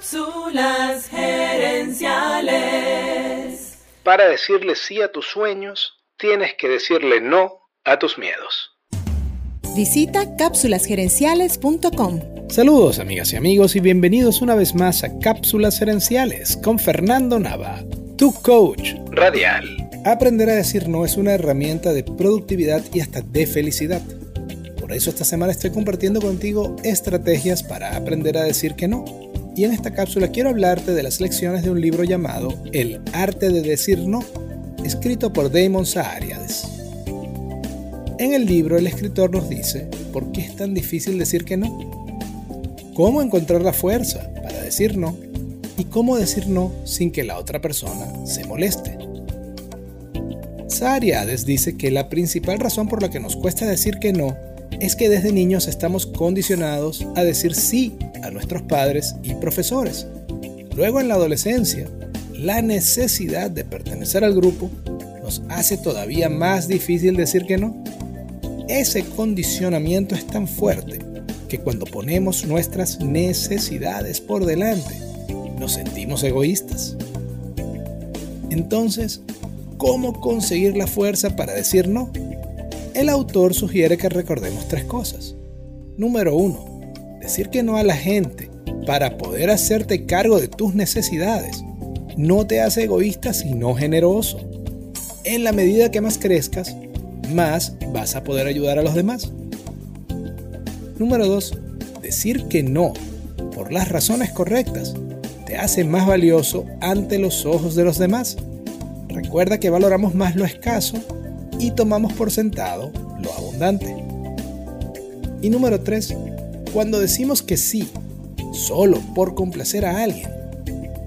Cápsulas gerenciales. Para decirle sí a tus sueños, tienes que decirle no a tus miedos. Visita cápsulasgerenciales.com. Saludos amigas y amigos y bienvenidos una vez más a Cápsulas Gerenciales con Fernando Nava, tu coach Radial. Aprender a decir no es una herramienta de productividad y hasta de felicidad. Por eso esta semana estoy compartiendo contigo estrategias para aprender a decir que no. Y en esta cápsula quiero hablarte de las lecciones de un libro llamado El arte de decir no, escrito por Damon Saariades. En el libro el escritor nos dice por qué es tan difícil decir que no, cómo encontrar la fuerza para decir no y cómo decir no sin que la otra persona se moleste. Saariades dice que la principal razón por la que nos cuesta decir que no es que desde niños estamos condicionados a decir sí a nuestros padres y profesores. Luego en la adolescencia, la necesidad de pertenecer al grupo nos hace todavía más difícil decir que no. Ese condicionamiento es tan fuerte que cuando ponemos nuestras necesidades por delante, nos sentimos egoístas. Entonces, ¿cómo conseguir la fuerza para decir no? El autor sugiere que recordemos tres cosas. Número uno, decir que no a la gente para poder hacerte cargo de tus necesidades no te hace egoísta sino generoso. En la medida que más crezcas, más vas a poder ayudar a los demás. Número 2. Decir que no por las razones correctas te hace más valioso ante los ojos de los demás. Recuerda que valoramos más lo escaso y tomamos por sentado lo abundante. Y número 3. Cuando decimos que sí, solo por complacer a alguien,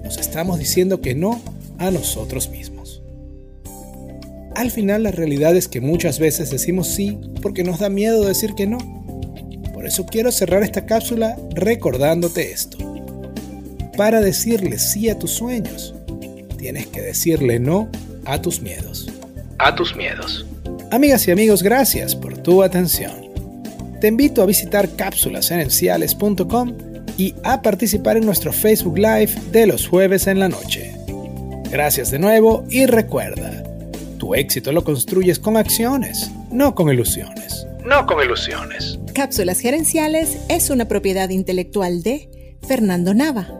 nos estamos diciendo que no a nosotros mismos. Al final la realidad es que muchas veces decimos sí porque nos da miedo decir que no. Por eso quiero cerrar esta cápsula recordándote esto. Para decirle sí a tus sueños, tienes que decirle no a tus miedos. A tus miedos. Amigas y amigos, gracias por tu atención te invito a visitar cápsulasenenciales.com y a participar en nuestro Facebook Live de los jueves en la noche. Gracias de nuevo y recuerda, tu éxito lo construyes con acciones, no con ilusiones. No con ilusiones. Cápsulas Gerenciales es una propiedad intelectual de Fernando Nava.